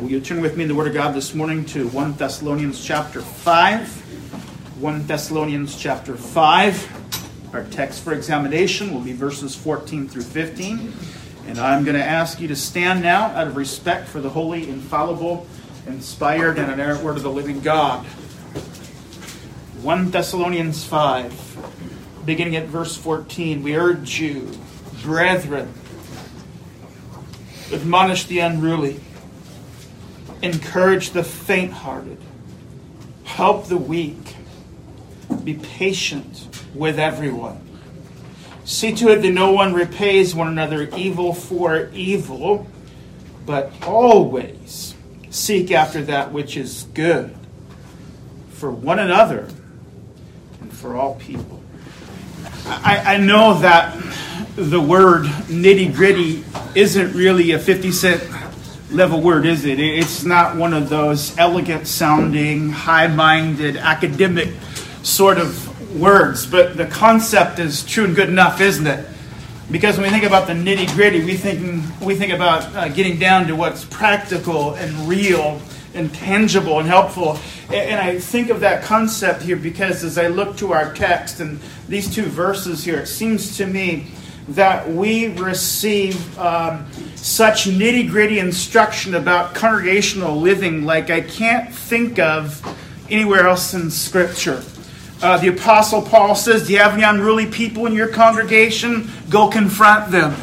Will you turn with me in the Word of God this morning to 1 Thessalonians chapter 5? 1 Thessalonians chapter 5. Our text for examination will be verses 14 through 15. And I'm going to ask you to stand now out of respect for the holy, infallible, inspired, and inerrant Word of the living God. 1 Thessalonians 5, beginning at verse 14. We urge you, brethren, admonish the unruly encourage the faint hearted, help the weak, be patient with everyone. See to it that no one repays one another evil for evil, but always seek after that which is good for one another and for all people. I, I know that the word nitty gritty isn't really a 50 cent level word, is it? It's not one of those elegant sounding, high minded, academic sort of words, but the concept is true and good enough, isn't it? Because when we think about the nitty gritty, we think, we think about uh, getting down to what's practical and real and tangible and helpful. And I think of that concept here because as I look to our text and these two verses here, it seems to me that we receive um, such nitty gritty instruction about congregational living like I can't think of anywhere else in Scripture. Uh, the Apostle Paul says, Do you have any unruly people in your congregation? Go confront them.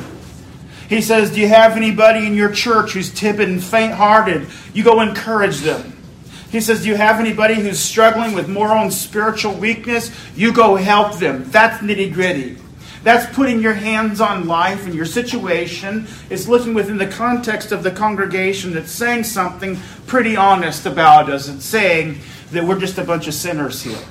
He says, Do you have anybody in your church who's timid and faint hearted? You go encourage them. He says, Do you have anybody who's struggling with moral and spiritual weakness? You go help them. That's nitty gritty. That's putting your hands on life and your situation. It's looking within the context of the congregation that's saying something pretty honest about us. It's saying that we're just a bunch of sinners here.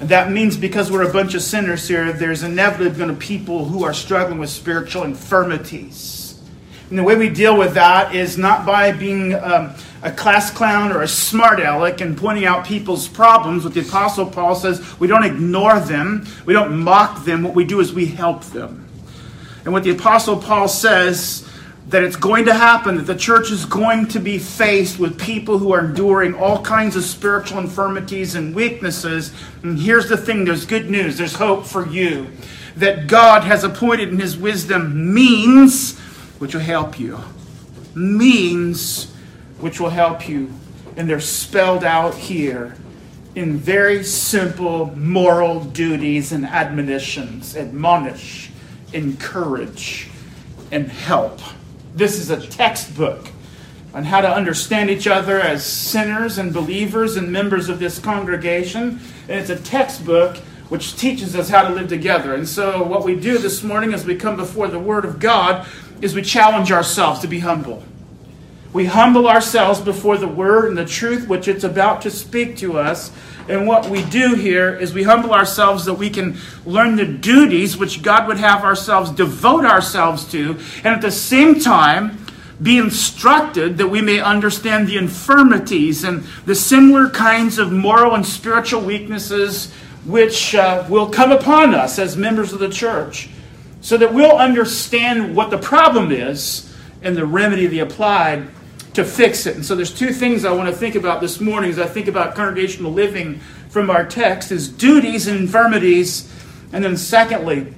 And that means because we're a bunch of sinners here, there's inevitably going to be people who are struggling with spiritual infirmities. And the way we deal with that is not by being um, a class clown or a smart aleck and pointing out people's problems. What the Apostle Paul says, we don't ignore them, we don't mock them. What we do is we help them. And what the Apostle Paul says, that it's going to happen, that the church is going to be faced with people who are enduring all kinds of spiritual infirmities and weaknesses. And here's the thing there's good news, there's hope for you. That God has appointed in His wisdom means which will help you. Means which will help you. And they're spelled out here in very simple moral duties and admonitions admonish, encourage, and help. This is a textbook on how to understand each other as sinners and believers and members of this congregation. And it's a textbook which teaches us how to live together. And so, what we do this morning as we come before the Word of God is we challenge ourselves to be humble. We humble ourselves before the word and the truth which it's about to speak to us. And what we do here is we humble ourselves that we can learn the duties which God would have ourselves devote ourselves to, and at the same time, be instructed that we may understand the infirmities and the similar kinds of moral and spiritual weaknesses which uh, will come upon us as members of the church, so that we'll understand what the problem is and the remedy to be applied to fix it. And so there's two things I want to think about this morning as I think about congregational living from our text is duties and infirmities. And then secondly,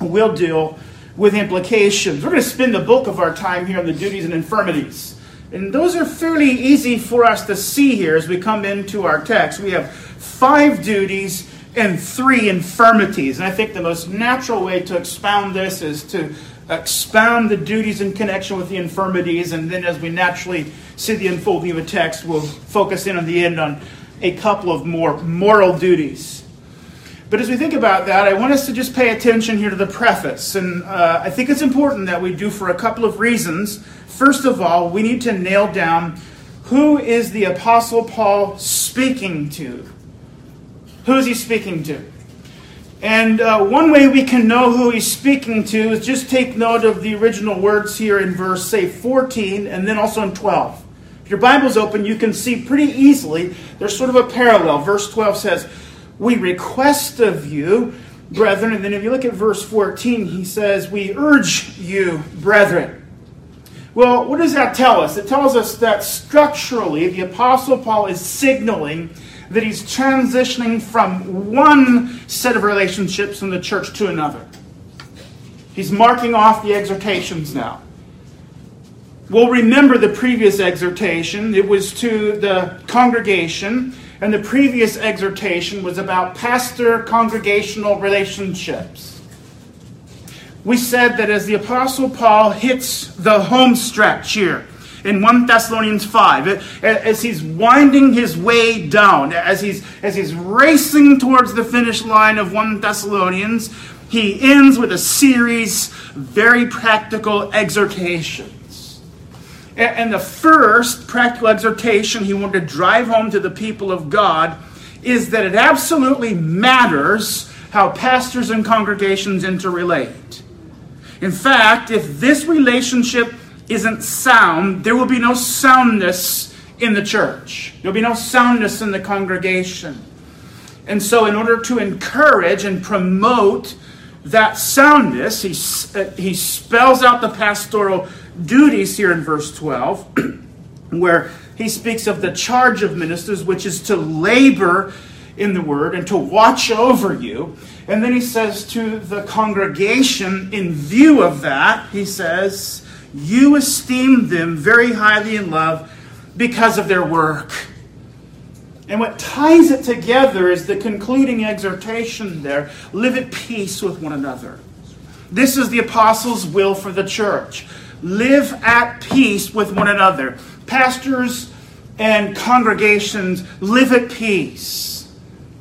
we'll deal with implications. We're going to spend the bulk of our time here on the duties and infirmities. And those are fairly easy for us to see here as we come into our text. We have five duties and three infirmities. And I think the most natural way to expound this is to expound the duties in connection with the infirmities, and then as we naturally see the unfolding of a text, we'll focus in on the end on a couple of more moral duties. But as we think about that, I want us to just pay attention here to the preface. And uh, I think it's important that we do for a couple of reasons. First of all, we need to nail down who is the Apostle Paul speaking to? Who is he speaking to? And uh, one way we can know who he's speaking to is just take note of the original words here in verse, say, 14 and then also in 12. If your Bible's open, you can see pretty easily there's sort of a parallel. Verse 12 says, We request of you, brethren. And then if you look at verse 14, he says, We urge you, brethren. Well, what does that tell us? It tells us that structurally, the Apostle Paul is signaling that he's transitioning from one set of relationships in the church to another. He's marking off the exhortations now. We'll remember the previous exhortation. It was to the congregation, and the previous exhortation was about pastor congregational relationships. We said that as the Apostle Paul hits the home stretch here, in 1 Thessalonians 5 as he's winding his way down, as he's, as he's racing towards the finish line of 1 Thessalonians, he ends with a series very practical exhortations. And the first practical exhortation he wanted to drive home to the people of God is that it absolutely matters how pastors and congregations interrelate. In fact, if this relationship isn't sound, there will be no soundness in the church. There'll be no soundness in the congregation. And so, in order to encourage and promote that soundness, he, uh, he spells out the pastoral duties here in verse 12, where he speaks of the charge of ministers, which is to labor in the word and to watch over you. And then he says to the congregation, in view of that, he says, you esteem them very highly in love because of their work. And what ties it together is the concluding exhortation there live at peace with one another. This is the apostles' will for the church. Live at peace with one another. Pastors and congregations live at peace.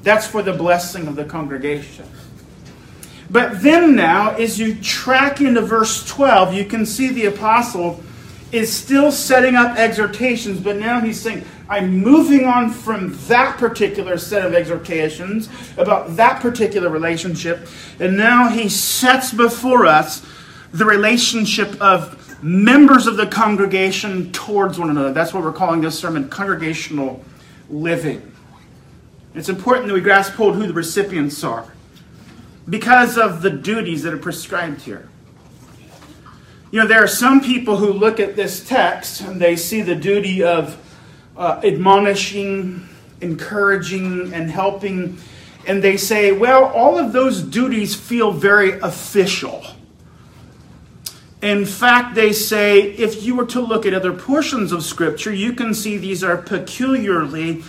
That's for the blessing of the congregation. But then now, as you track into verse 12, you can see the apostle is still setting up exhortations, but now he's saying, I'm moving on from that particular set of exhortations about that particular relationship, and now he sets before us the relationship of members of the congregation towards one another. That's what we're calling this sermon congregational living. It's important that we grasp hold who the recipients are because of the duties that are prescribed here. You know, there are some people who look at this text and they see the duty of uh, admonishing, encouraging, and helping, and they say, well, all of those duties feel very official. In fact, they say if you were to look at other portions of Scripture, you can see these are peculiarly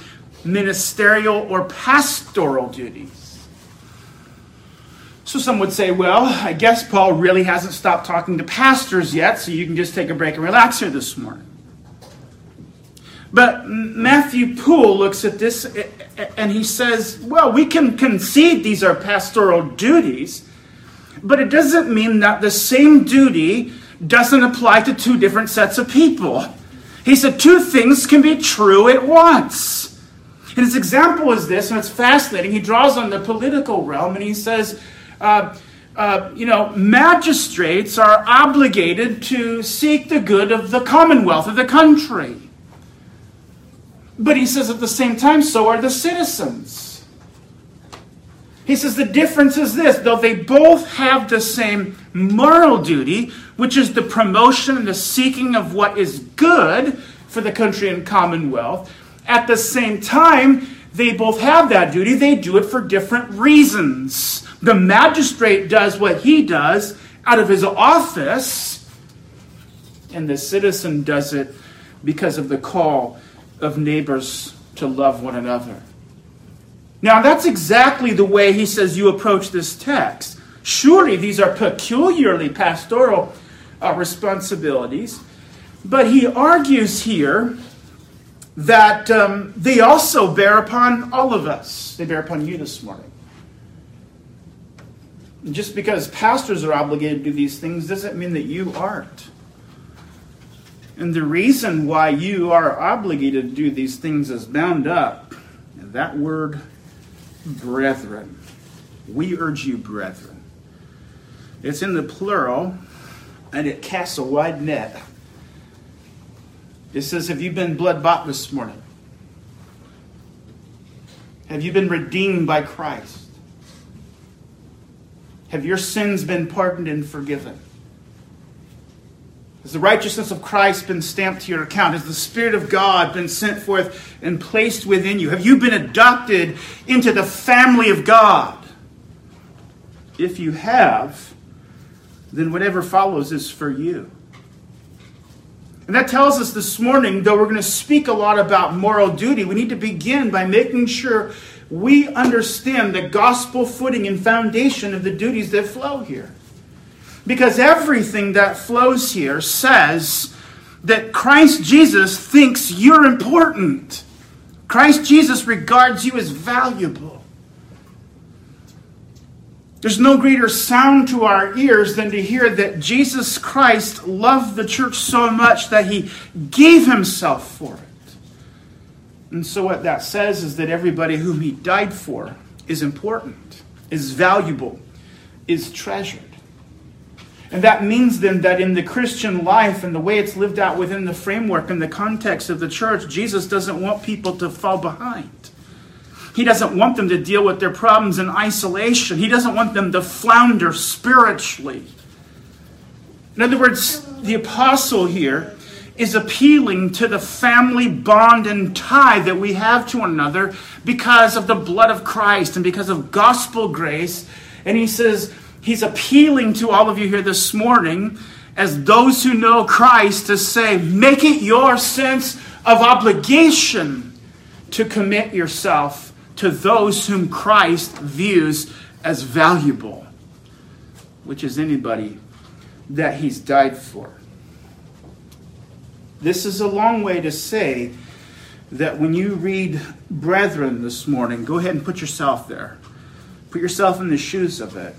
ministerial or pastoral duties. So some would say, well, I guess Paul really hasn't stopped talking to pastors yet, so you can just take a break and relax here this morning. But Matthew Poole looks at this and he says, well, we can concede these are pastoral duties, but it doesn't mean that the same duty doesn't apply to two different sets of people. He said two things can be true at once. And his example is this, and it's fascinating. He draws on the political realm and he says, uh, uh, you know, magistrates are obligated to seek the good of the commonwealth, of the country. But he says at the same time, so are the citizens. He says the difference is this though they both have the same moral duty, which is the promotion and the seeking of what is good for the country and commonwealth, at the same time, they both have that duty. They do it for different reasons. The magistrate does what he does out of his office, and the citizen does it because of the call of neighbors to love one another. Now, that's exactly the way he says you approach this text. Surely these are peculiarly pastoral uh, responsibilities, but he argues here that um, they also bear upon all of us. They bear upon you this morning just because pastors are obligated to do these things doesn't mean that you aren't. And the reason why you are obligated to do these things is bound up. In that word, brethren. We urge you, brethren. It's in the plural, and it casts a wide net. It says, Have you been blood bought this morning? Have you been redeemed by Christ? Have your sins been pardoned and forgiven? Has the righteousness of Christ been stamped to your account? Has the Spirit of God been sent forth and placed within you? Have you been adopted into the family of God? If you have, then whatever follows is for you. And that tells us this morning, though we're going to speak a lot about moral duty, we need to begin by making sure we understand the gospel footing and foundation of the duties that flow here. Because everything that flows here says that Christ Jesus thinks you're important. Christ Jesus regards you as valuable. There's no greater sound to our ears than to hear that Jesus Christ loved the church so much that he gave himself for it. And so, what that says is that everybody whom he died for is important, is valuable, is treasured. And that means then that in the Christian life and the way it's lived out within the framework and the context of the church, Jesus doesn't want people to fall behind. He doesn't want them to deal with their problems in isolation. He doesn't want them to flounder spiritually. In other words, the apostle here is appealing to the family bond and tie that we have to one another because of the blood of Christ and because of gospel grace. And he says, he's appealing to all of you here this morning as those who know Christ to say, make it your sense of obligation to commit yourself to those whom Christ views as valuable, which is anybody that he's died for. This is a long way to say that when you read brethren this morning, go ahead and put yourself there. Put yourself in the shoes of it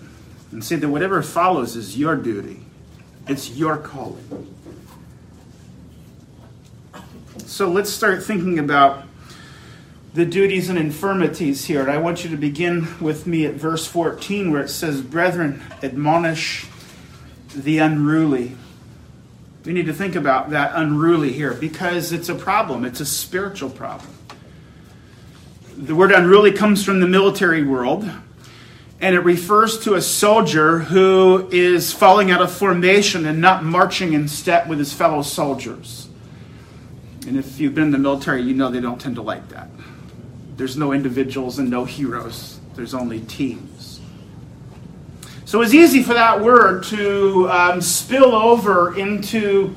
and say that whatever follows is your duty, it's your calling. So let's start thinking about the duties and infirmities here. And I want you to begin with me at verse 14 where it says, Brethren, admonish the unruly. We need to think about that unruly here because it's a problem, it's a spiritual problem. The word unruly comes from the military world and it refers to a soldier who is falling out of formation and not marching in step with his fellow soldiers. And if you've been in the military, you know they don't tend to like that. There's no individuals and no heroes, there's only teams. So it's easy for that word to um, spill over into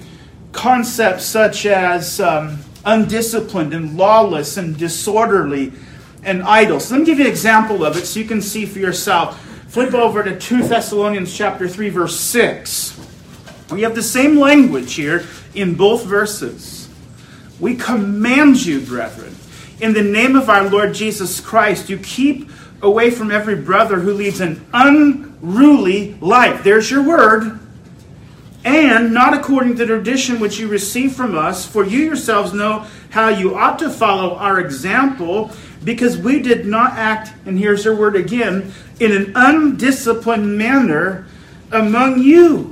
concepts such as um, undisciplined and lawless and disorderly and idle. So let me give you an example of it so you can see for yourself. Flip over to 2 Thessalonians chapter 3 verse 6. We have the same language here in both verses. We command you, brethren, in the name of our Lord Jesus Christ, you keep away from every brother who leads an unruly life. There's your word. And not according to the tradition which you received from us, for you yourselves know how you ought to follow our example because we did not act, and here's your word again, in an undisciplined manner among you.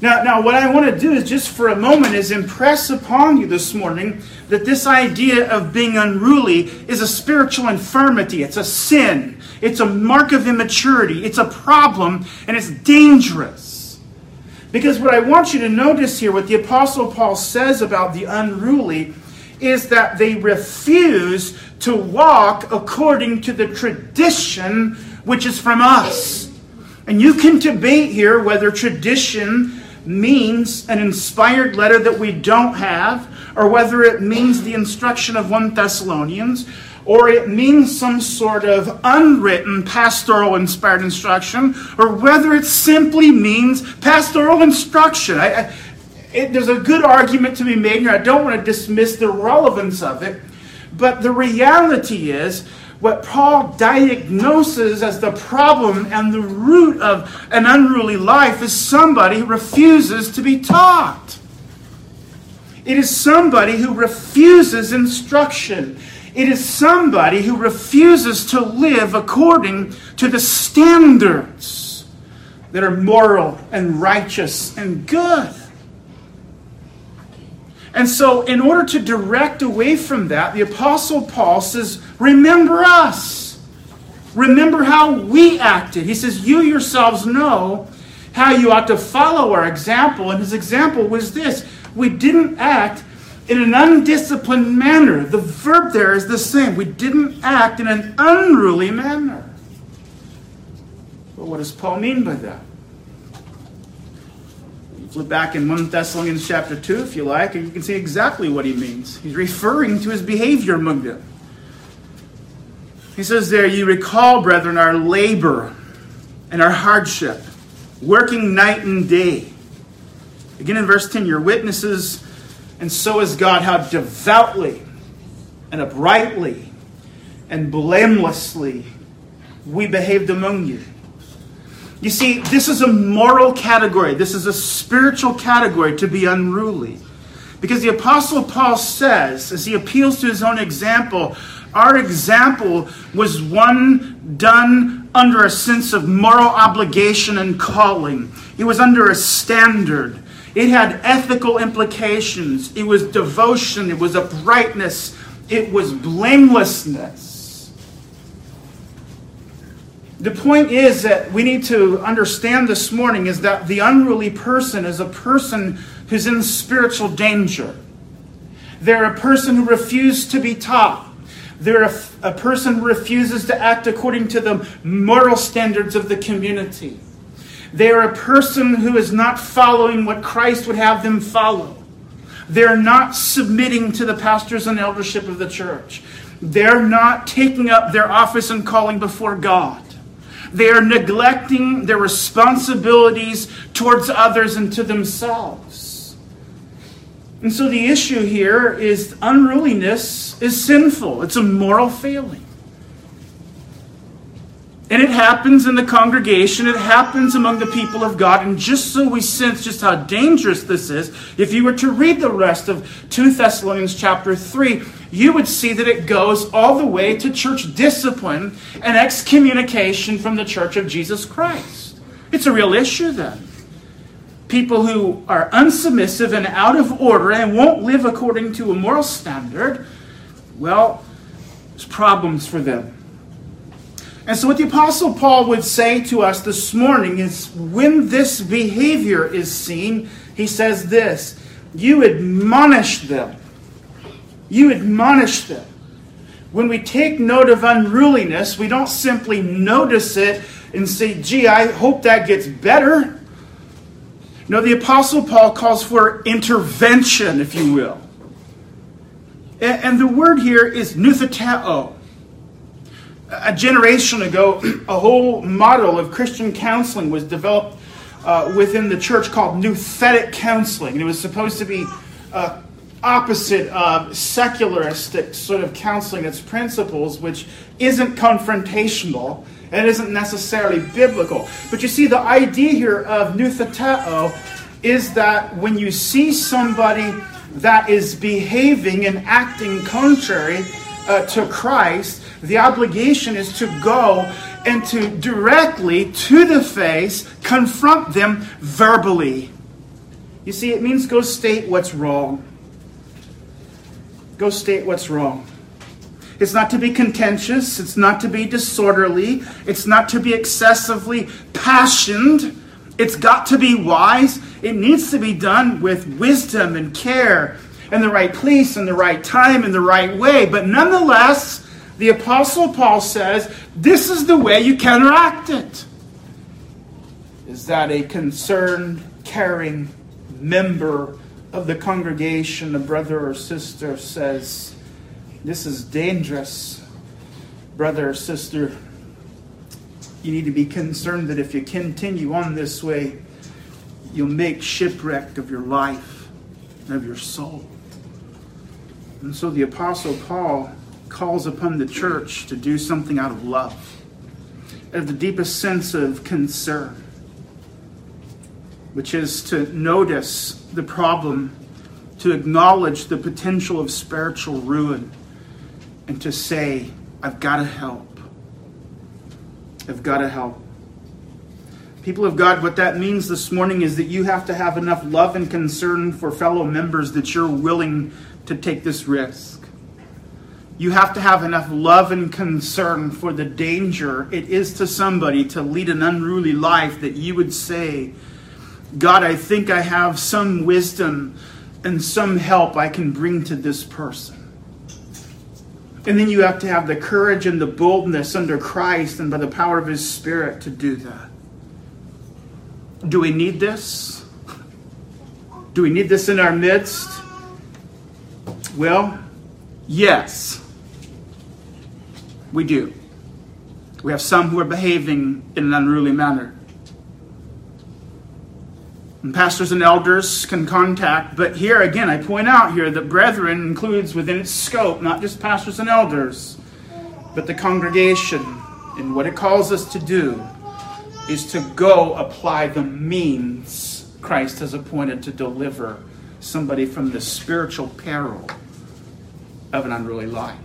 Now, now, what I want to do is just for a moment is impress upon you this morning that this idea of being unruly is a spiritual infirmity. It's a sin. It's a mark of immaturity. It's a problem, and it's dangerous. Because what I want you to notice here, what the Apostle Paul says about the unruly, is that they refuse to walk according to the tradition which is from us. And you can debate here whether tradition means an inspired letter that we don't have, or whether it means the instruction of 1 Thessalonians, or it means some sort of unwritten pastoral inspired instruction, or whether it simply means pastoral instruction. I, I, it, there's a good argument to be made here. I don't want to dismiss the relevance of it. But the reality is, what Paul diagnoses as the problem and the root of an unruly life is somebody who refuses to be taught. It is somebody who refuses instruction. It is somebody who refuses to live according to the standards that are moral and righteous and good. And so, in order to direct away from that, the Apostle Paul says, Remember us. Remember how we acted. He says, You yourselves know how you ought to follow our example. And his example was this we didn't act in an undisciplined manner. The verb there is the same. We didn't act in an unruly manner. But what does Paul mean by that? Flip back in 1 Thessalonians chapter 2, if you like, and you can see exactly what he means. He's referring to his behavior among them. He says there, You recall, brethren, our labor and our hardship, working night and day. Again in verse 10, You're witnesses, and so is God, how devoutly and uprightly and blamelessly we behaved among you you see, this is a moral category. This is a spiritual category to be unruly. Because the Apostle Paul says, as he appeals to his own example, our example was one done under a sense of moral obligation and calling. It was under a standard. It had ethical implications. It was devotion. It was uprightness. It was blamelessness. The point is that we need to understand this morning is that the unruly person is a person who's in spiritual danger. They're a person who refuses to be taught. They're a, a person who refuses to act according to the moral standards of the community. They are a person who is not following what Christ would have them follow. They're not submitting to the pastors and eldership of the church. They're not taking up their office and calling before God. They are neglecting their responsibilities towards others and to themselves. And so the issue here is unruliness is sinful, it's a moral failing. And it happens in the congregation, it happens among the people of God. And just so we sense just how dangerous this is, if you were to read the rest of 2 Thessalonians chapter 3, you would see that it goes all the way to church discipline and excommunication from the church of Jesus Christ. It's a real issue then. People who are unsubmissive and out of order and won't live according to a moral standard, well, there's problems for them. And so, what the Apostle Paul would say to us this morning is when this behavior is seen, he says this You admonish them. You admonish them. When we take note of unruliness, we don't simply notice it and say, gee, I hope that gets better. No, the Apostle Paul calls for intervention, if you will. And the word here is noutheteo a generation ago, a whole model of Christian counseling was developed uh, within the church called nouthetic counseling. And it was supposed to be uh, opposite of secularistic sort of counseling, its principles, which isn't confrontational and isn't necessarily biblical. But you see, the idea here of noutheteo is that when you see somebody that is behaving and acting contrary uh, to Christ, the obligation is to go and to directly, to the face, confront them verbally. You see, it means go state what's wrong. Go state what's wrong. It's not to be contentious. It's not to be disorderly. It's not to be excessively passioned. It's got to be wise. It needs to be done with wisdom and care and the right place and the right time and the right way. But nonetheless, the Apostle Paul says this is the way you counteract it. Is that a concerned, caring member of the congregation, a brother or sister, says, This is dangerous, brother or sister. You need to be concerned that if you continue on this way, you'll make shipwreck of your life and of your soul. And so the Apostle Paul calls upon the church to do something out of love, out of the deepest sense of concern, which is to notice the problem, to acknowledge the potential of spiritual ruin, and to say, I've got to help. I've got to help. People of God, what that means this morning is that you have to have enough love and concern for fellow members that you're willing to take this risk You have to have enough love and concern for the danger it is to somebody to lead an unruly life that you would say, God, I think I have some wisdom and some help I can bring to this person. And then you have to have the courage and the boldness under Christ and by the power of His Spirit to do that. Do we need this? Do we need this in our midst? Well, yes, we do. We have some who are behaving in an unruly manner. And pastors and elders can contact, but here again, I point out here that brethren includes within its scope not just pastors and elders, but the congregation. And what it calls us to do is to go apply the means Christ has appointed to deliver somebody from the spiritual peril of an unruly life.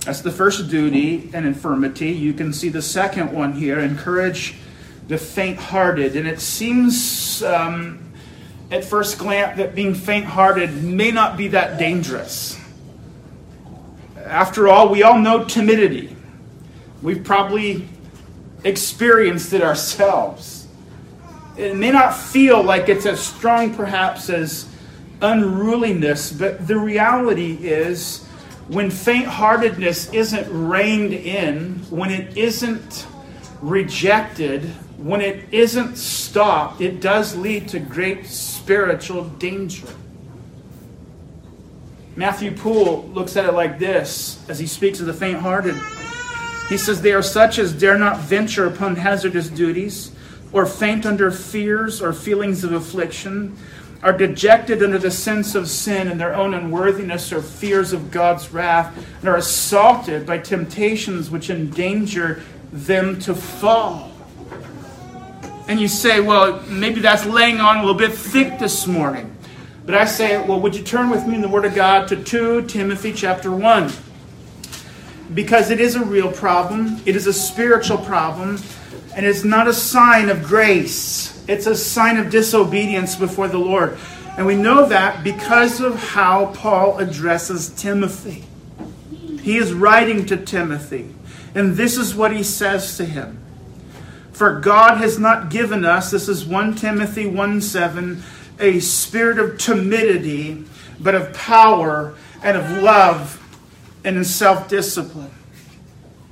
That's the first duty and infirmity. You can see the second one here encourage the faint hearted. And it seems um, at first glance that being faint hearted may not be that dangerous. After all, we all know timidity. We've probably experienced it ourselves. It may not feel like it's as strong, perhaps, as unruliness, but the reality is when faint heartedness isn't reined in, when it isn't rejected, when it isn't stopped, it does lead to great spiritual danger. Matthew Poole looks at it like this as he speaks of the faint hearted. He says, They are such as dare not venture upon hazardous duties, or faint under fears or feelings of affliction, are dejected under the sense of sin and their own unworthiness or fears of God's wrath, and are assaulted by temptations which endanger them to fall. And you say, well, maybe that's laying on a little bit thick this morning. But I say, well, would you turn with me in the Word of God to 2 Timothy chapter 1? Because it is a real problem, it is a spiritual problem, and it's not a sign of grace. It's a sign of disobedience before the Lord. And we know that because of how Paul addresses Timothy. He is writing to Timothy, and this is what he says to him. For God has not given us, this is 1 Timothy 1 7, a spirit of timidity, but of power and of love and in self discipline.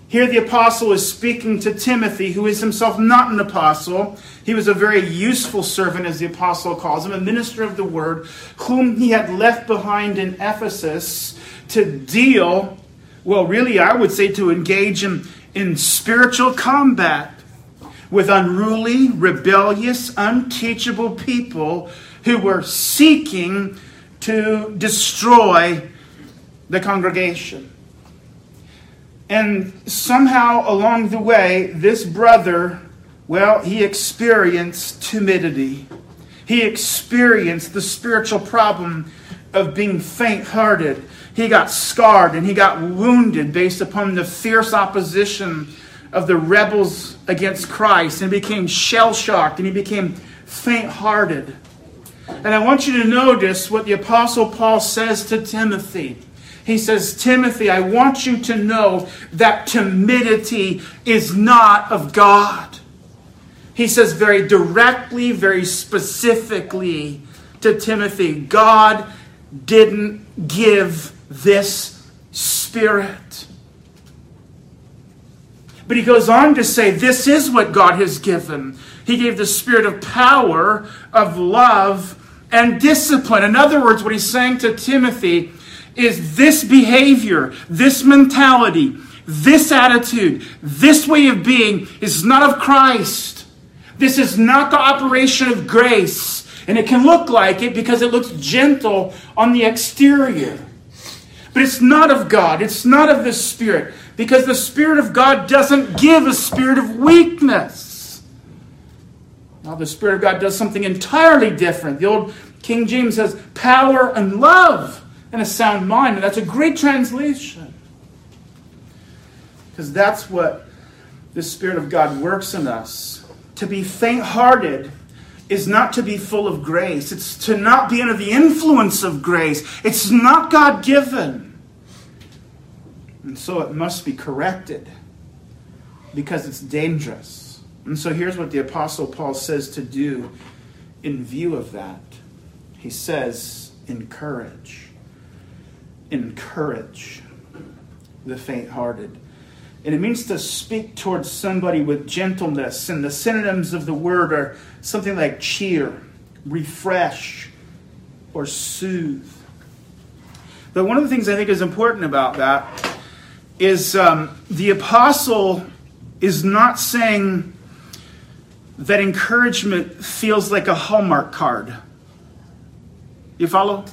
Here, the apostle is speaking to Timothy, who is himself not an apostle. He was a very useful servant, as the apostle calls him, a minister of the word, whom he had left behind in Ephesus to deal, well, really, I would say to engage in, in spiritual combat with unruly, rebellious, unteachable people who were seeking to destroy the congregation. And somehow along the way, this brother, well, he experienced timidity. He experienced the spiritual problem of being faint hearted. He got scarred and he got wounded based upon the fierce opposition of the rebels against Christ and became shell shocked and he became faint hearted. And I want you to notice what the Apostle Paul says to Timothy. He says, Timothy, I want you to know that timidity is not of God. He says very directly, very specifically to Timothy, God didn't give this spirit. But he goes on to say, This is what God has given. He gave the spirit of power, of love, and discipline. In other words, what he's saying to Timothy is this behavior, this mentality, this attitude, this way of being is not of Christ. This is not the operation of grace. And it can look like it because it looks gentle on the exterior. But it's not of God. It's not of the Spirit. Because the Spirit of God doesn't give a spirit of weakness. Now, the Spirit of God does something entirely different. The old King James says power and love and a sound mind. And that's a great translation. Because that's what the Spirit of God works in us. To be faint hearted is not to be full of grace, it's to not be under the influence of grace. It's not God given. And so it must be corrected because it's dangerous. And so here's what the Apostle Paul says to do in view of that. He says, encourage. Encourage the faint hearted. And it means to speak towards somebody with gentleness. And the synonyms of the word are something like cheer, refresh, or soothe. But one of the things I think is important about that is um, the apostle is not saying that encouragement feels like a Hallmark card. You follow?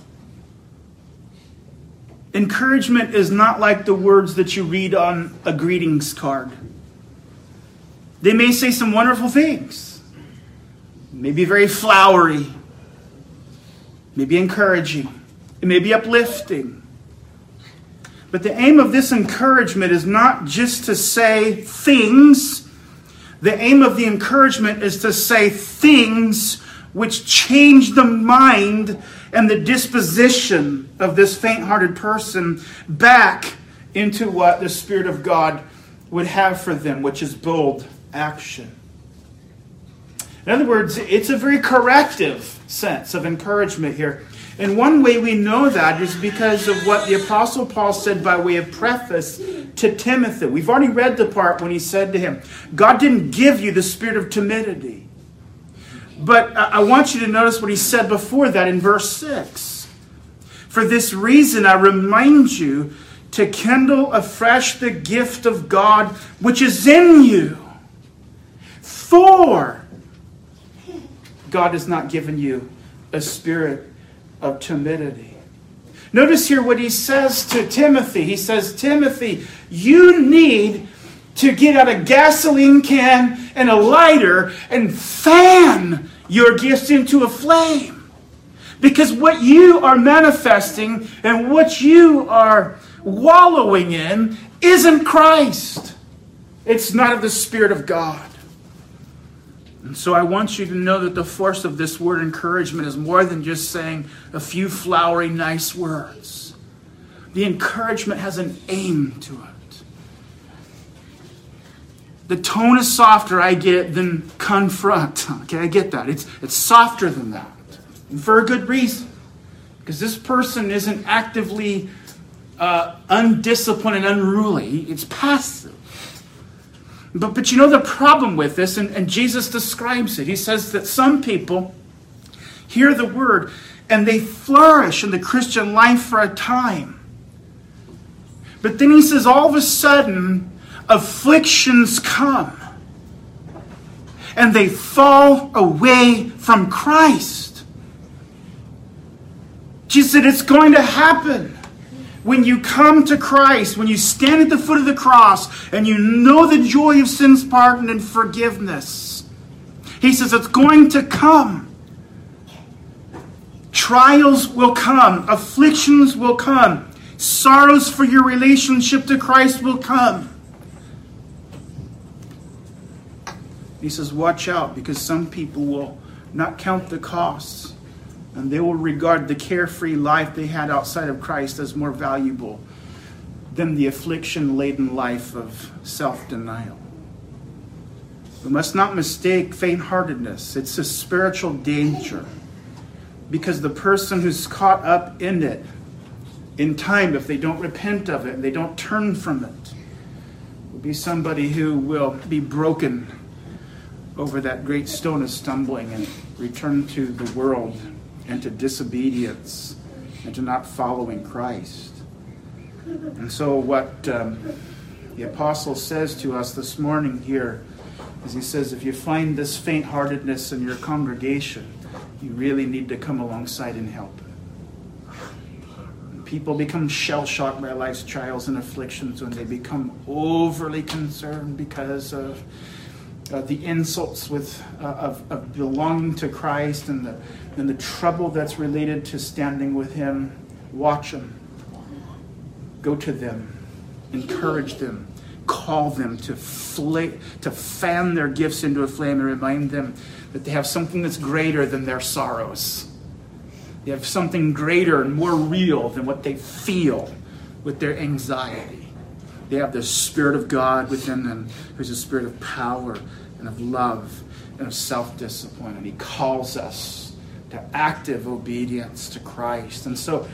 Encouragement is not like the words that you read on a greetings card. They may say some wonderful things, maybe very flowery, maybe encouraging, it may be uplifting. But the aim of this encouragement is not just to say things. The aim of the encouragement is to say things which change the mind and the disposition of this faint hearted person back into what the Spirit of God would have for them, which is bold action. In other words, it's a very corrective sense of encouragement here. And one way we know that is because of what the Apostle Paul said by way of preface to Timothy. We've already read the part when he said to him, God didn't give you the spirit of timidity. But I want you to notice what he said before that in verse 6. For this reason, I remind you to kindle afresh the gift of God which is in you. For God has not given you a spirit of timidity. Notice here what he says to Timothy. He says, Timothy, you need to get out a gasoline can and a lighter and fan your gifts into a flame. Because what you are manifesting and what you are wallowing in isn't Christ. It's not of the Spirit of God. And so I want you to know that the force of this word encouragement is more than just saying a few flowery, nice words. The encouragement has an aim to it. The tone is softer, I get, it, than confront. Okay, I get that. It's, it's softer than that. And for a good reason. Because this person isn't actively uh, undisciplined and unruly, it's passive. But, but you know the problem with this, and, and Jesus describes it. He says that some people hear the word and they flourish in the Christian life for a time. But then he says, all of a sudden, afflictions come and they fall away from Christ. Jesus said, It's going to happen when you come to Christ, when you stand at the foot of the cross and you know the joy of sins pardoned and forgiveness, he says it's going to come. Trials will come, afflictions will come, sorrows for your relationship to Christ will come. He says, Watch out because some people will not count the costs and they will regard the carefree life they had outside of Christ as more valuable than the affliction laden life of self denial. We must not mistake faint heartedness, it's a spiritual danger because the person who's caught up in it in time, if they don't repent of it they don't turn from it, will be somebody who will be broken over that great stone of stumbling and return to the world and to disobedience and to not following Christ. And so, what um, the apostle says to us this morning here is he says, if you find this faint heartedness in your congregation, you really need to come alongside and help. People become shell shocked by life's trials and afflictions when they become overly concerned because of uh, the insults with, uh, of, of belonging to Christ and the, and the trouble that's related to standing with Him, watch them. Go to them. Encourage them. Call them to, fl- to fan their gifts into a flame and remind them that they have something that's greater than their sorrows. They have something greater and more real than what they feel with their anxiety. They have the Spirit of God within them, who's a spirit of power and of love and of self discipline. And He calls us to active obedience to Christ. And so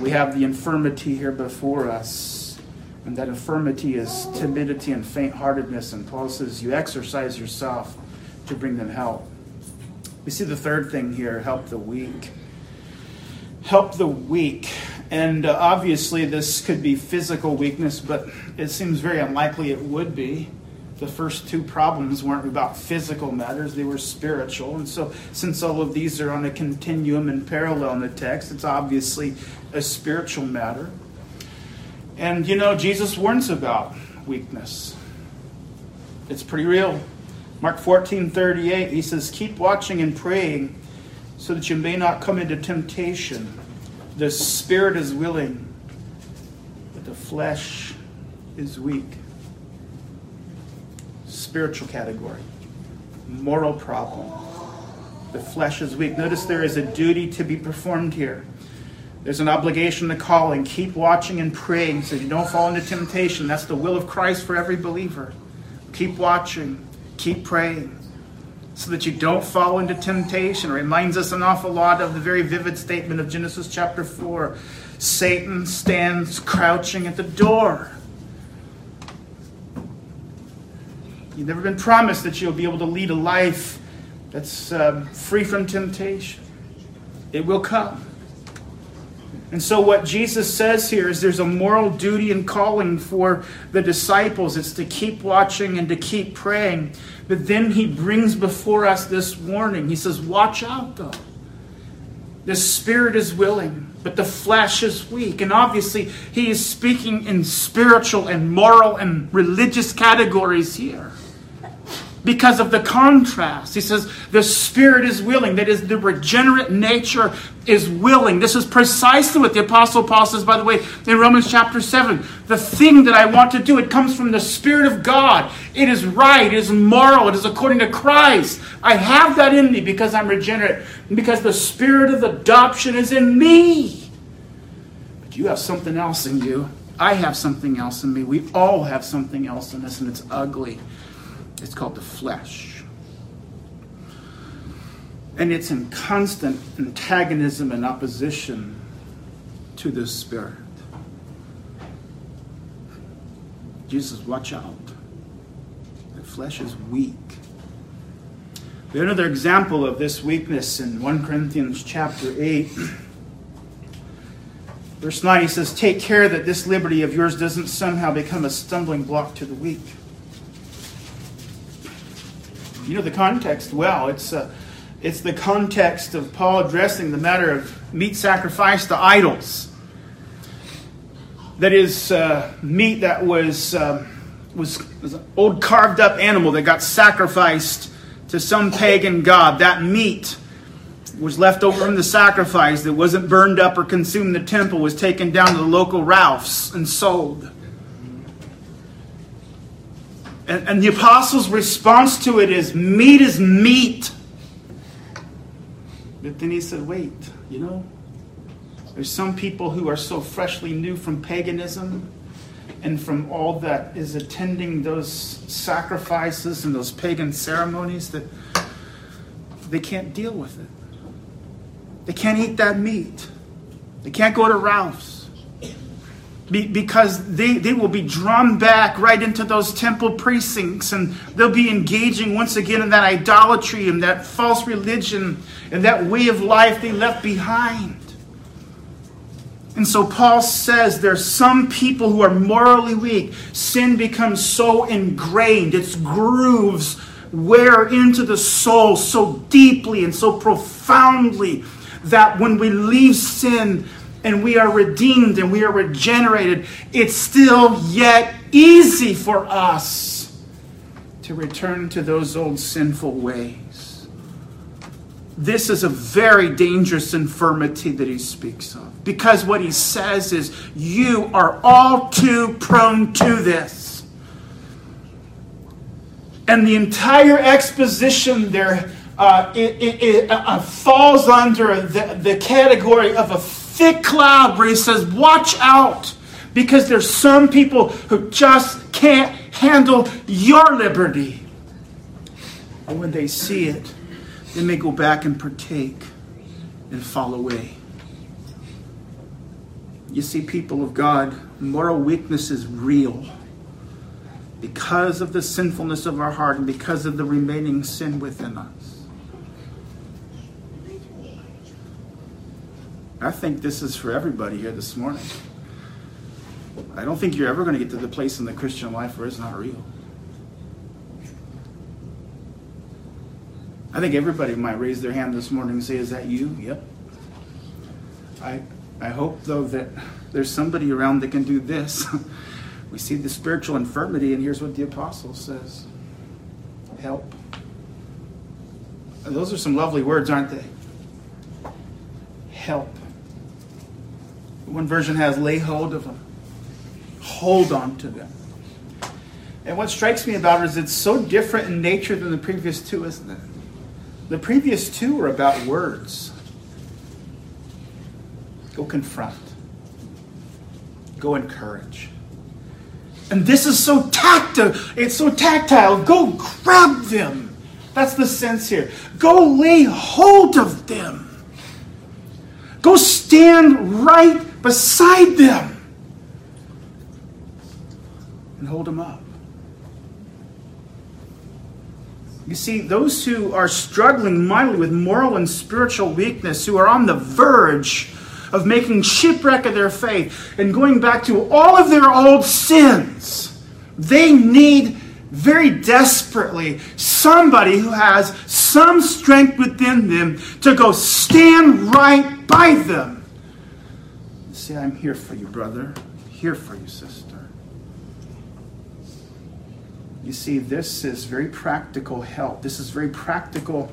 we have the infirmity here before us. And that infirmity is timidity and faint heartedness. And Paul says, You exercise yourself to bring them help. We see the third thing here help the weak. Help the weak. And uh, obviously, this could be physical weakness, but it seems very unlikely it would be. The first two problems weren't about physical matters, they were spiritual. And so, since all of these are on a continuum and parallel in the text, it's obviously a spiritual matter. And you know, Jesus warns about weakness, it's pretty real. Mark 14 38, he says, Keep watching and praying so that you may not come into temptation. The spirit is willing, but the flesh is weak. Spiritual category, moral problem. The flesh is weak. Notice there is a duty to be performed here. There's an obligation to call and keep watching and praying so you don't fall into temptation. That's the will of Christ for every believer. Keep watching, keep praying so that you don't fall into temptation. It reminds us an awful lot of the very vivid statement of Genesis chapter 4 Satan stands crouching at the door. You've never been promised that you'll be able to lead a life that's um, free from temptation. It will come. And so, what Jesus says here is there's a moral duty and calling for the disciples. It's to keep watching and to keep praying. But then he brings before us this warning. He says, Watch out, though. The spirit is willing, but the flesh is weak. And obviously, he is speaking in spiritual and moral and religious categories here because of the contrast. He says the spirit is willing, that is, the regenerate nature is willing. This is precisely what the Apostle Paul says, by the way, in Romans chapter 7. The thing that I want to do, it comes from the Spirit of God. It is right, it is moral, it is according to Christ. I have that in me because I'm regenerate, because the Spirit of adoption is in me. But you have something else in you. I have something else in me. We all have something else in us, and it's ugly. It's called the flesh. And it's in constant antagonism and opposition to the Spirit. Jesus, watch out. The flesh is weak. We have another example of this weakness in 1 Corinthians chapter 8. Verse 9, he says, Take care that this liberty of yours doesn't somehow become a stumbling block to the weak. You know the context well. It's, uh, it's the context of Paul addressing the matter of meat sacrificed to idols. That is, uh, meat that was, uh, was, was an old carved up animal that got sacrificed to some pagan god. That meat was left over from the sacrifice that wasn't burned up or consumed in the temple was taken down to the local Ralphs and sold. And, and the apostles' response to it is meat is meat. But then he said, wait, you know, there's some people who are so freshly new from paganism and from all that is attending those sacrifices and those pagan ceremonies that they can't deal with it. They can't eat that meat. They can't go to Ralph's. Be, because they, they will be drawn back right into those temple precincts and they'll be engaging once again in that idolatry and that false religion and that way of life they left behind. And so Paul says there's some people who are morally weak. Sin becomes so ingrained, its grooves wear into the soul so deeply and so profoundly that when we leave sin, and we are redeemed and we are regenerated, it's still yet easy for us to return to those old sinful ways. This is a very dangerous infirmity that he speaks of. Because what he says is, you are all too prone to this. And the entire exposition there uh, it, it, it uh, falls under the, the category of a thick cloud where he says, Watch out. Because there's some people who just can't handle your liberty. And when they see it, they may go back and partake and fall away. You see, people of God, moral weakness is real because of the sinfulness of our heart and because of the remaining sin within us. I think this is for everybody here this morning. I don't think you're ever going to get to the place in the Christian life where it's not real. I think everybody might raise their hand this morning and say, Is that you? Yep. I, I hope, though, that there's somebody around that can do this. we see the spiritual infirmity, and here's what the apostle says help. Those are some lovely words, aren't they? Help. One version has lay hold of them, hold on to them. And what strikes me about it is it's so different in nature than the previous two, isn't it? The previous two were about words. Go confront. Go encourage. And this is so tactile. It's so tactile. Go grab them. That's the sense here. Go lay hold of them. Go stand right beside them and hold them up. You see, those who are struggling mightily with moral and spiritual weakness, who are on the verge of making shipwreck of their faith and going back to all of their old sins, they need very desperately somebody who has some strength within them to go stand right by them. Say, I'm here for you, brother. Here for you, sister. You see, this is very practical help. This is very practical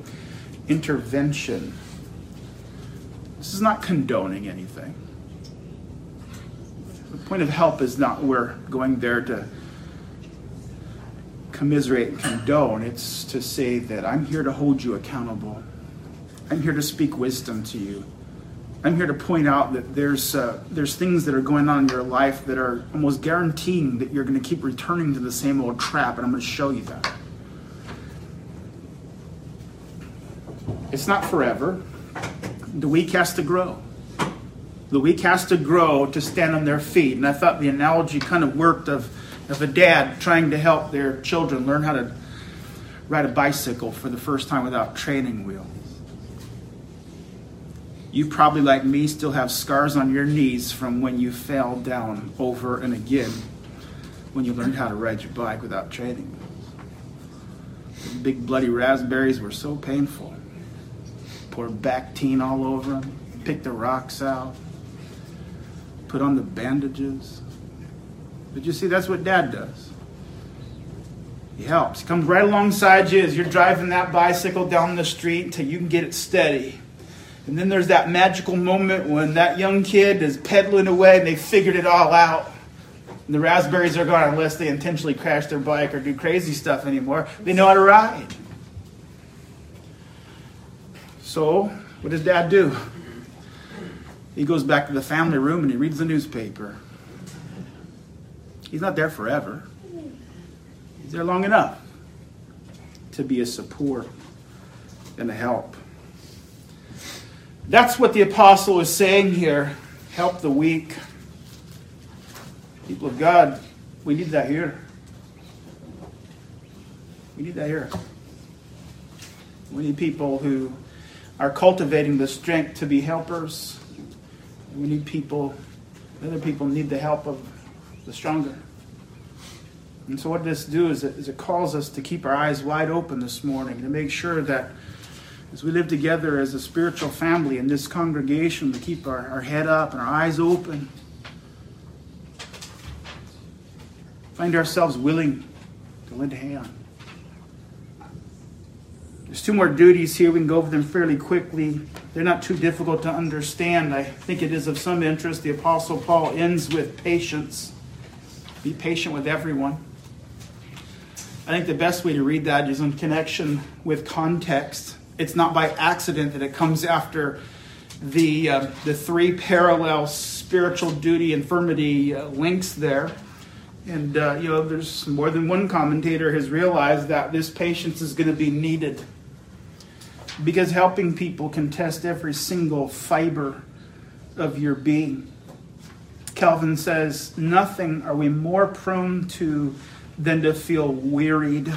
intervention. This is not condoning anything. The point of help is not we're going there to commiserate and condone. It's to say that I'm here to hold you accountable. I'm here to speak wisdom to you. I'm here to point out that there's uh, there's things that are going on in your life that are almost guaranteeing that you're going to keep returning to the same old trap, and I'm going to show you that. It's not forever. The weak has to grow. The weak has to grow to stand on their feet. And I thought the analogy kind of worked of, of a dad trying to help their children learn how to ride a bicycle for the first time without training wheels. You probably, like me, still have scars on your knees from when you fell down over and again when you learned how to ride your bike without training. The big bloody raspberries were so painful. Poured Bactine all over them, picked the rocks out, put on the bandages. But you see, that's what dad does. He helps. He comes right alongside you as you're driving that bicycle down the street until you can get it steady. And then there's that magical moment when that young kid is pedaling away and they figured it all out. And the raspberries are gone unless they intentionally crash their bike or do crazy stuff anymore. They know how to ride. So, what does dad do? He goes back to the family room and he reads the newspaper. He's not there forever. He's there long enough to be a support and a help. That's what the apostle is saying here. Help the weak. People of God, we need that here. We need that here. We need people who are cultivating the strength to be helpers. We need people, other people need the help of the stronger. And so, what this do is it, is it calls us to keep our eyes wide open this morning to make sure that as we live together as a spiritual family in this congregation, to keep our, our head up and our eyes open. Find ourselves willing to lend a hand. There's two more duties here. We can go over them fairly quickly. They're not too difficult to understand. I think it is of some interest. The Apostle Paul ends with patience. Be patient with everyone. I think the best way to read that is in connection with context it's not by accident that it comes after the, uh, the three parallel spiritual duty infirmity uh, links there. And, uh, you know, there's more than one commentator has realized that this patience is going to be needed because helping people can test every single fiber of your being. Calvin says, Nothing are we more prone to than to feel wearied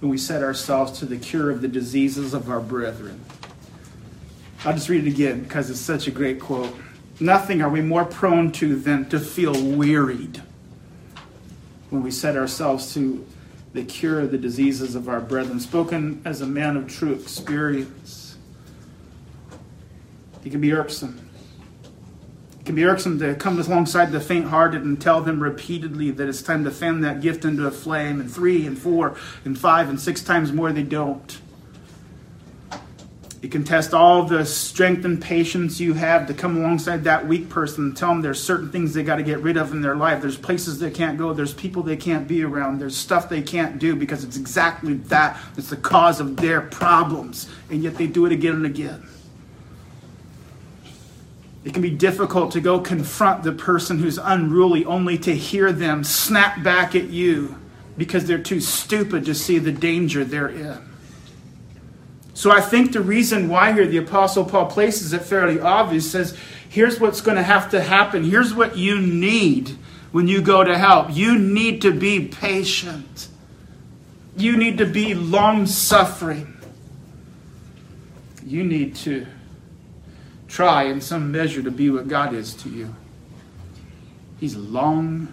when we set ourselves to the cure of the diseases of our brethren. I'll just read it again because it's such a great quote. Nothing are we more prone to than to feel wearied when we set ourselves to the cure of the diseases of our brethren. Spoken as a man of true experience. It can be irksome. It can be irksome to come alongside the faint hearted and tell them repeatedly that it's time to fan that gift into a flame, and three and four and five and six times more they don't. It can test all the strength and patience you have to come alongside that weak person and tell them there's certain things they got to get rid of in their life. There's places they can't go. There's people they can't be around. There's stuff they can't do because it's exactly that that's the cause of their problems. And yet they do it again and again. It can be difficult to go confront the person who's unruly only to hear them snap back at you because they're too stupid to see the danger they're in. So I think the reason why here the Apostle Paul places it fairly obvious says, here's what's going to have to happen. Here's what you need when you go to help. You need to be patient. You need to be long suffering. You need to try in some measure to be what God is to you. He's long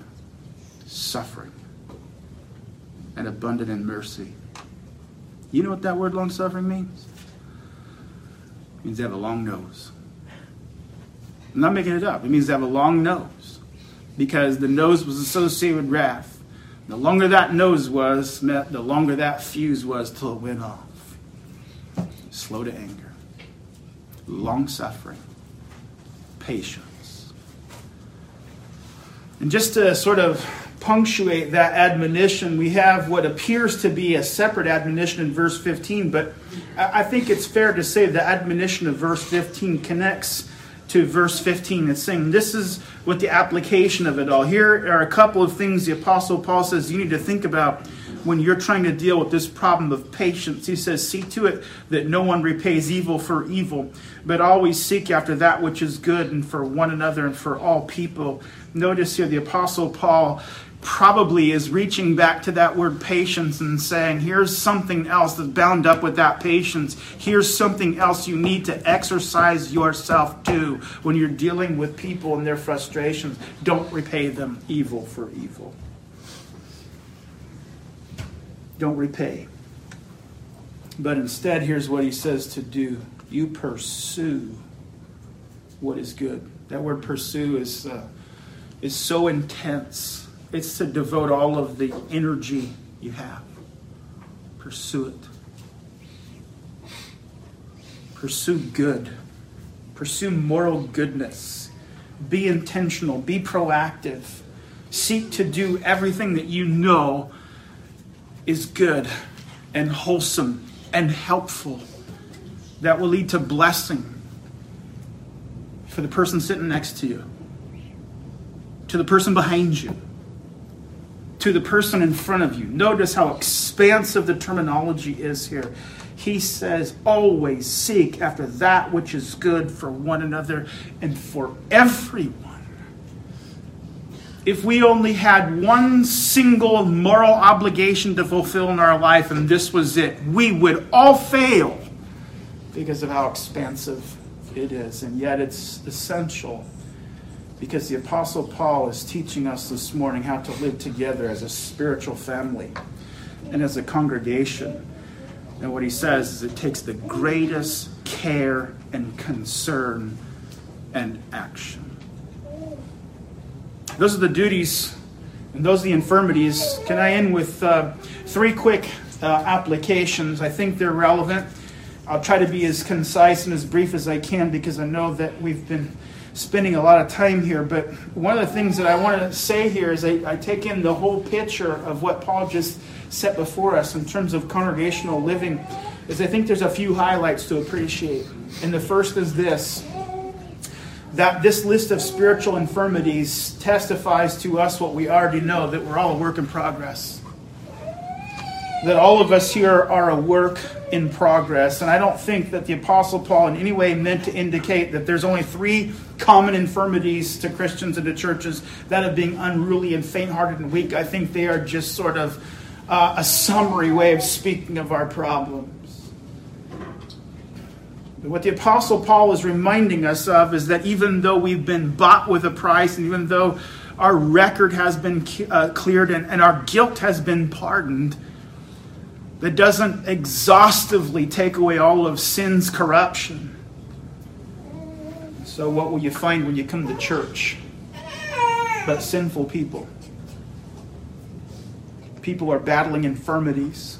suffering and abundant in mercy. You know what that word long suffering means? It means they have a long nose. I'm not making it up. It means they have a long nose because the nose was associated with wrath. The longer that nose was, the longer that fuse was till it went off. Slow to anger, long suffering, patience. And just to sort of punctuate that admonition, we have what appears to be a separate admonition in verse 15, but I think it's fair to say the admonition of verse 15 connects to verse 15. It's saying this is what the application of it all. Here are a couple of things the Apostle Paul says you need to think about when you're trying to deal with this problem of patience. He says, See to it that no one repays evil for evil, but always seek after that which is good and for one another and for all people. Notice here the Apostle Paul probably is reaching back to that word patience and saying, here's something else that's bound up with that patience. Here's something else you need to exercise yourself to when you're dealing with people and their frustrations. Don't repay them evil for evil. Don't repay. But instead, here's what he says to do you pursue what is good. That word pursue is, uh, is so intense it's to devote all of the energy you have. Pursue it. Pursue good. Pursue moral goodness. Be intentional. Be proactive. Seek to do everything that you know is good and wholesome and helpful that will lead to blessing for the person sitting next to you, to the person behind you to the person in front of you. Notice how expansive the terminology is here. He says, always seek after that which is good for one another and for everyone. If we only had one single moral obligation to fulfill in our life and this was it, we would all fail because of how expansive it is. And yet it's essential because the Apostle Paul is teaching us this morning how to live together as a spiritual family and as a congregation. And what he says is it takes the greatest care and concern and action. Those are the duties and those are the infirmities. Can I end with uh, three quick uh, applications? I think they're relevant. I'll try to be as concise and as brief as I can because I know that we've been spending a lot of time here, but one of the things that I want to say here is I, I, take in the whole picture of what Paul just set before us in terms of congregational living, is I think there's a few highlights to appreciate. And the first is this that this list of spiritual infirmities testifies to us what we already know that we're all a work in progress. That all of us here are a work in progress. And I don't think that the Apostle Paul in any way meant to indicate that there's only three common infirmities to Christians and to churches that of being unruly and faint hearted and weak. I think they are just sort of uh, a summary way of speaking of our problems. What the Apostle Paul is reminding us of is that even though we've been bought with a price, and even though our record has been uh, cleared and, and our guilt has been pardoned, that doesn't exhaustively take away all of sin's corruption. So, what will you find when you come to church? But sinful people. People are battling infirmities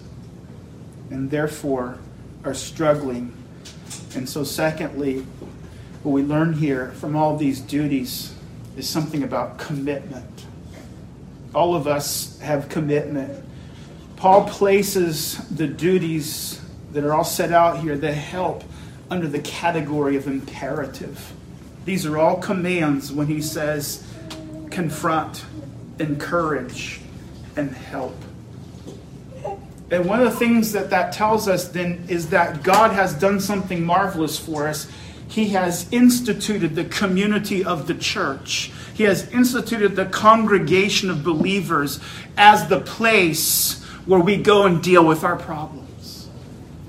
and therefore are struggling and so, secondly, what we learn here from all these duties is something about commitment. All of us have commitment. Paul places the duties that are all set out here that help under the category of imperative. These are all commands when he says confront, encourage, and help. And one of the things that that tells us then is that God has done something marvelous for us. He has instituted the community of the church. He has instituted the congregation of believers as the place where we go and deal with our problems.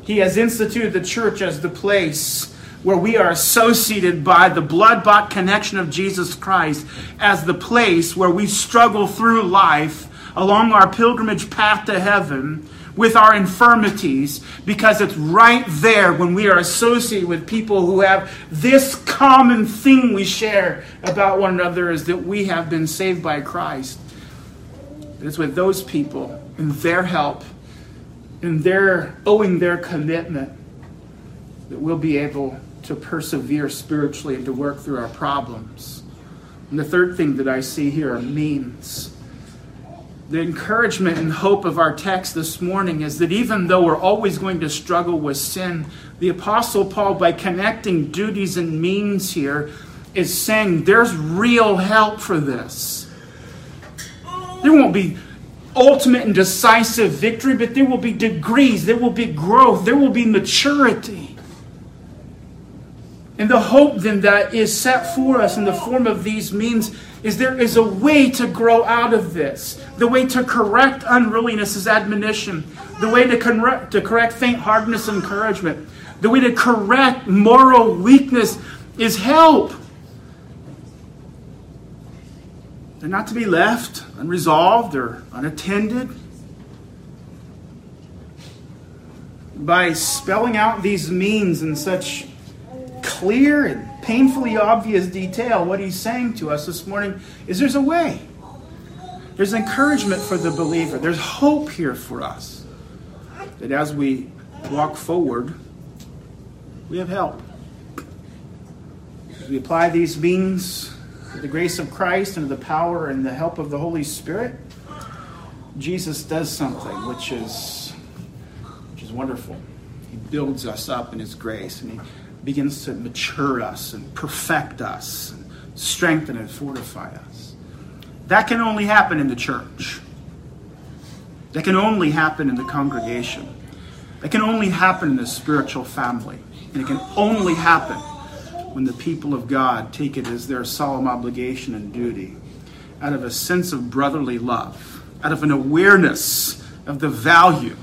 He has instituted the church as the place where we are associated by the blood bought connection of Jesus Christ as the place where we struggle through life along our pilgrimage path to heaven with our infirmities because it's right there when we are associated with people who have this common thing we share about one another is that we have been saved by Christ. It's with those people and their help and their owing their commitment that we'll be able to persevere spiritually and to work through our problems. And the third thing that I see here are means the encouragement and hope of our text this morning is that even though we're always going to struggle with sin, the Apostle Paul, by connecting duties and means here, is saying there's real help for this. There won't be ultimate and decisive victory, but there will be degrees, there will be growth, there will be maturity. And the hope then that is set for us in the form of these means is there is a way to grow out of this. The way to correct unruliness is admonition. The way to correct, to correct faint heartedness and encouragement. The way to correct moral weakness is help. They're not to be left unresolved or unattended. By spelling out these means in such clear and painfully obvious detail, what he's saying to us this morning is there's a way. There's encouragement for the believer. There's hope here for us. That as we walk forward, we have help. As we apply these means with the grace of Christ and to the power and the help of the Holy Spirit, Jesus does something which is which is wonderful. He builds us up in his grace and he begins to mature us and perfect us, and strengthen and fortify us. That can only happen in the church. That can only happen in the congregation. That can only happen in the spiritual family. And it can only happen when the people of God take it as their solemn obligation and duty out of a sense of brotherly love, out of an awareness of the value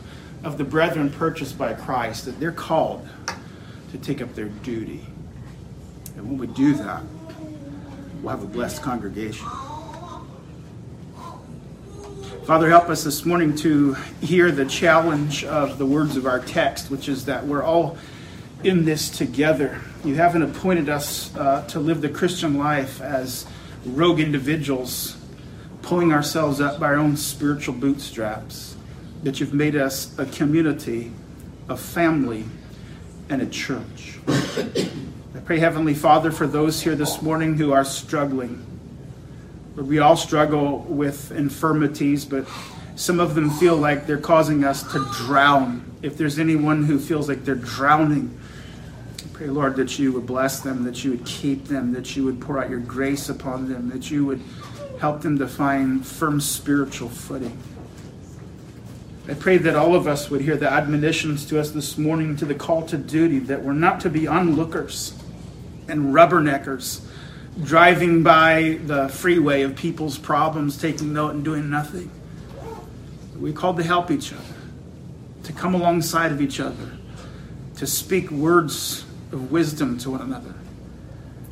of the brethren purchased by Christ, that they're called to take up their duty. And when we do that, we'll have a blessed congregation. Father, help us this morning to hear the challenge of the words of our text, which is that we're all in this together. You haven't appointed us uh, to live the Christian life as rogue individuals, pulling ourselves up by our own spiritual bootstraps, that you've made us a community, a family, and a church. I pray, Heavenly Father, for those here this morning who are struggling. We all struggle with infirmities, but some of them feel like they're causing us to drown. If there's anyone who feels like they're drowning, Pray, Lord, that you would bless them, that you would keep them, that you would pour out your grace upon them, that you would help them to find firm spiritual footing. I pray that all of us would hear the admonitions to us this morning to the call to duty that we're not to be onlookers and rubberneckers driving by the freeway of people's problems, taking note and doing nothing. We're called to help each other, to come alongside of each other, to speak words of wisdom to one another.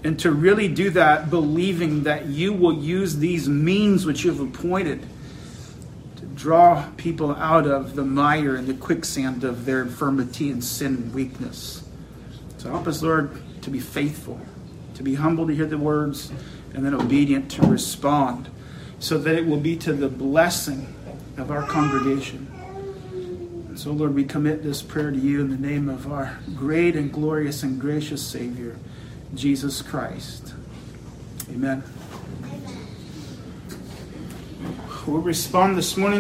And to really do that, believing that you will use these means which you have appointed draw people out of the mire and the quicksand of their infirmity and sin and weakness. So help us, Lord, to be faithful, to be humble to hear the words, and then obedient to respond, so that it will be to the blessing of our congregation. And so, Lord, we commit this prayer to you in the name of our great and glorious and gracious Savior, Jesus Christ. Amen. We'll respond this morning.